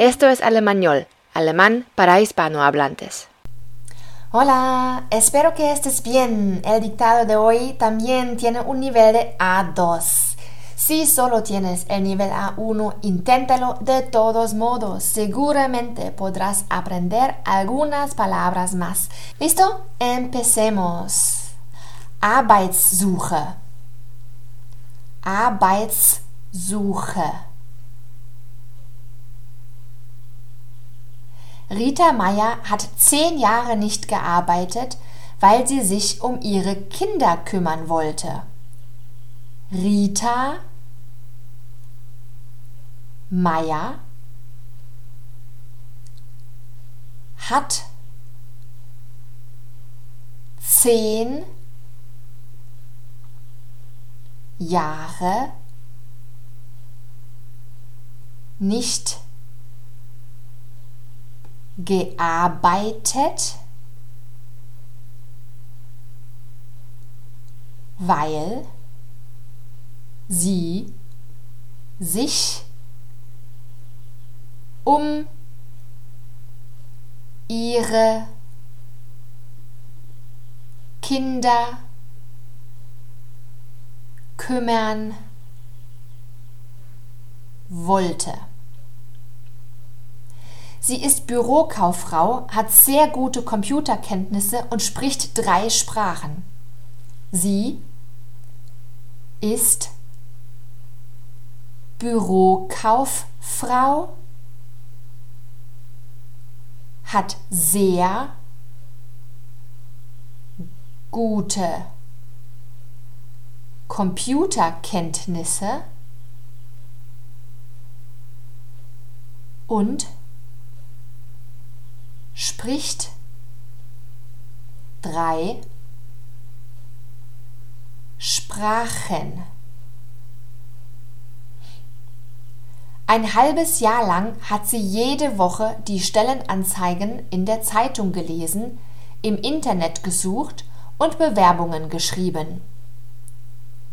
Esto es Alemañol, alemán para hispanohablantes. Hola, espero que estés bien. El dictado de hoy también tiene un nivel de A2. Si solo tienes el nivel A1, inténtalo de todos modos. Seguramente podrás aprender algunas palabras más. ¿Listo? Empecemos. Arbeitssuche. Arbeitssuche. Rita Meyer hat zehn Jahre nicht gearbeitet, weil sie sich um ihre Kinder kümmern wollte. Rita Meyer hat zehn Jahre nicht gearbeitet, weil sie sich um ihre Kinder kümmern wollte. Sie ist Bürokauffrau, hat sehr gute Computerkenntnisse und spricht drei Sprachen. Sie ist Bürokauffrau, hat sehr gute Computerkenntnisse und spricht drei Sprachen. Ein halbes Jahr lang hat sie jede Woche die Stellenanzeigen in der Zeitung gelesen, im Internet gesucht und Bewerbungen geschrieben.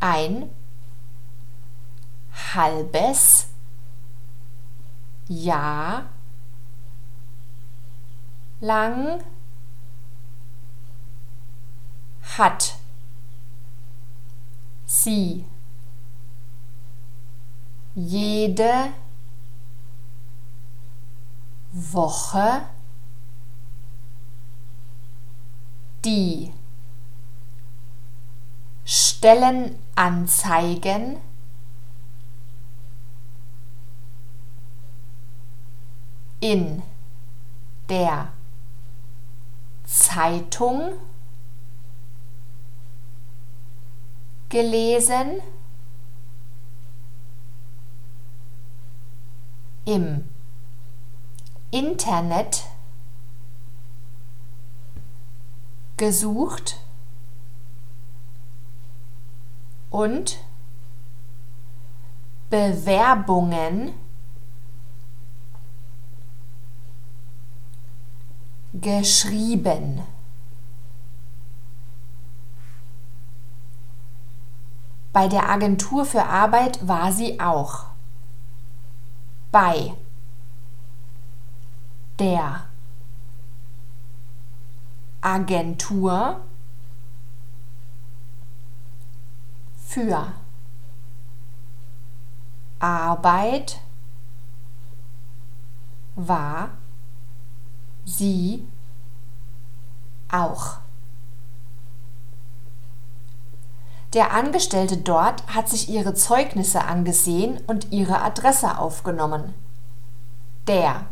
Ein halbes Jahr lang hat sie jede Woche die Stellenanzeigen in der Zeitung gelesen im Internet gesucht und Bewerbungen geschrieben. Bei der Agentur für Arbeit war sie auch. Bei der Agentur für Arbeit war sie auch. Der Angestellte dort hat sich ihre Zeugnisse angesehen und ihre Adresse aufgenommen. Der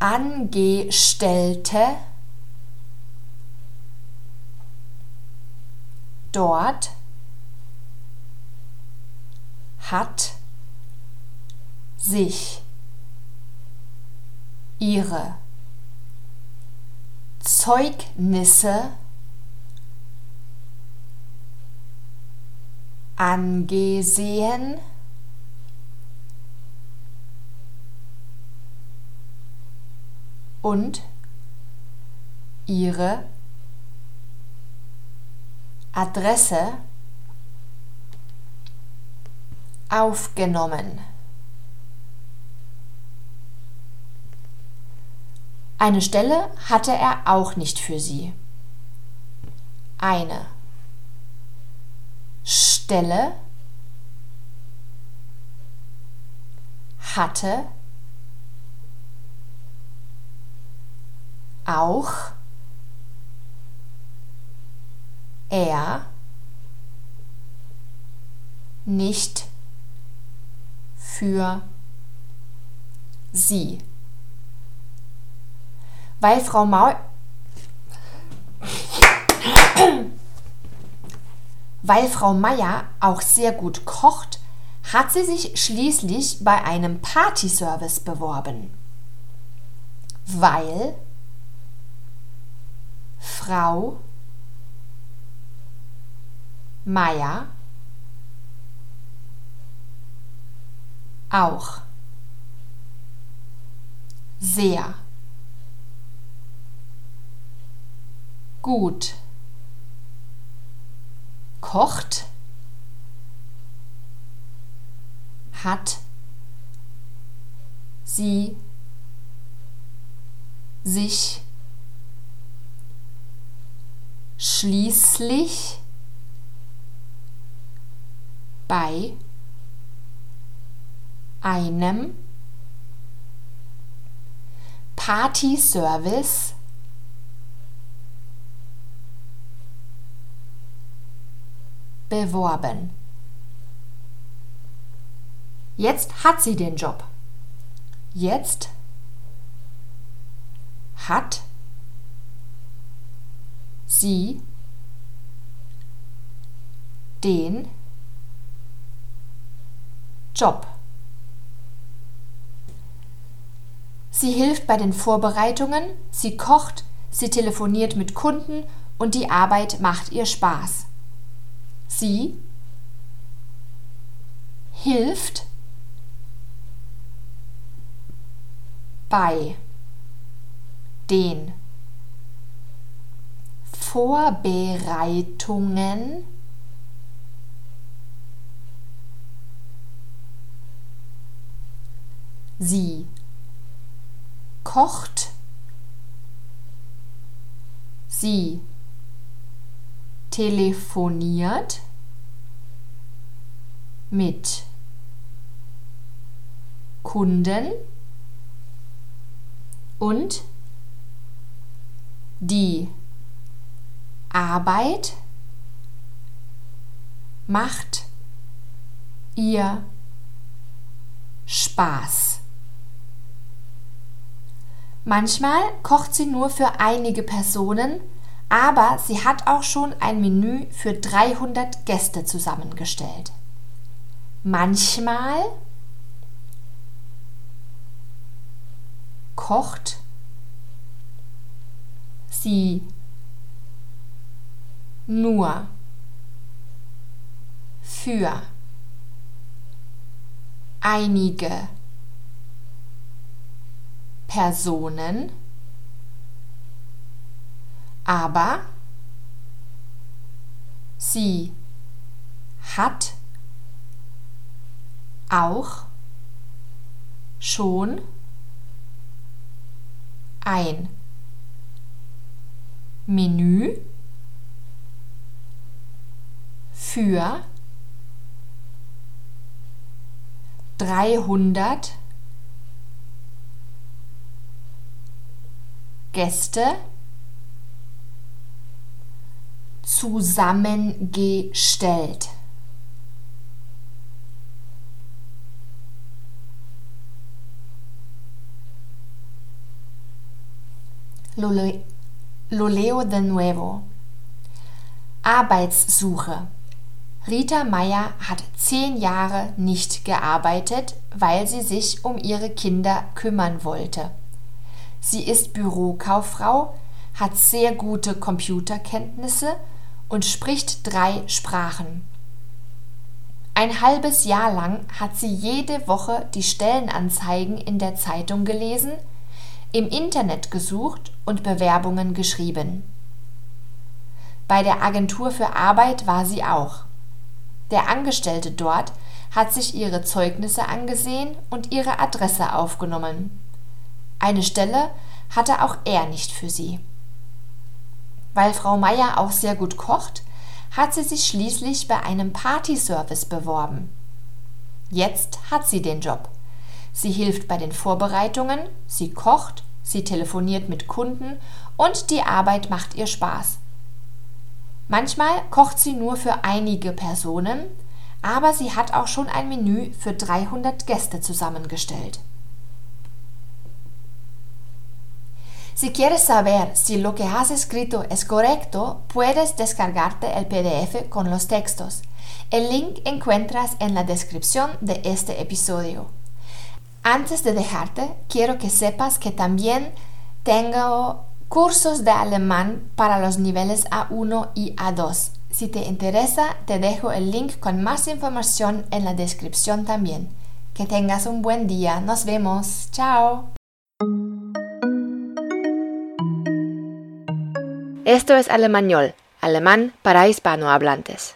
Angestellte dort hat sich ihre Zeugnisse angesehen und ihre Adresse aufgenommen. Eine Stelle hatte er auch nicht für sie. Eine Stelle hatte auch er nicht für sie. Weil Frau Maul Weil Frau Meier auch sehr gut kocht, hat sie sich schließlich bei einem Partyservice beworben. Weil Frau Meier auch sehr gut. Kocht. Hat. Sie. Sich. Schließlich. Bei. Einem. Party-Service beworben. Jetzt hat sie den Job. Jetzt hat sie den Job. Sie hilft bei den Vorbereitungen, sie kocht, sie telefoniert mit Kunden und die Arbeit macht ihr Spaß. Sie hilft bei den Vorbereitungen Sie kocht. Sie telefoniert mit Kunden und die Arbeit macht ihr Spaß. Manchmal kocht sie nur für einige Personen, aber sie hat auch schon ein Menü für 300 Gäste zusammengestellt. Manchmal kocht sie nur für einige Personen, aber sie hat auch schon ein Menü für dreihundert Gäste zusammengestellt. Lo, leo de nuevo. Arbeitssuche. Rita Meyer hat zehn Jahre nicht gearbeitet, weil sie sich um ihre Kinder kümmern wollte. Sie ist Bürokauffrau, hat sehr gute Computerkenntnisse und spricht drei Sprachen. Ein halbes Jahr lang hat sie jede Woche die Stellenanzeigen in der Zeitung gelesen, im Internet gesucht und Bewerbungen geschrieben. Bei der Agentur für Arbeit war sie auch. Der Angestellte dort hat sich ihre Zeugnisse angesehen und ihre Adresse aufgenommen. Eine Stelle hatte auch er nicht für sie. Weil Frau Meier auch sehr gut kocht, hat sie sich schließlich bei einem Partyservice beworben. Jetzt hat sie den Job. Sie hilft bei den Vorbereitungen, sie kocht, sie telefoniert mit Kunden und die Arbeit macht ihr Spaß. Manchmal kocht sie nur für einige Personen, aber sie hat auch schon ein Menü für 300 Gäste zusammengestellt. Si quieres saber si lo que has escrito es correcto, puedes descargarte el PDF con los textos. El link encuentras en la descripción de este episodio. Antes de dejarte, quiero que sepas que también tengo cursos de alemán para los niveles A1 y A2. Si te interesa, te dejo el link con más información en la descripción también. Que tengas un buen día. Nos vemos. Chao. Esto es Alemañol, alemán para hispanohablantes.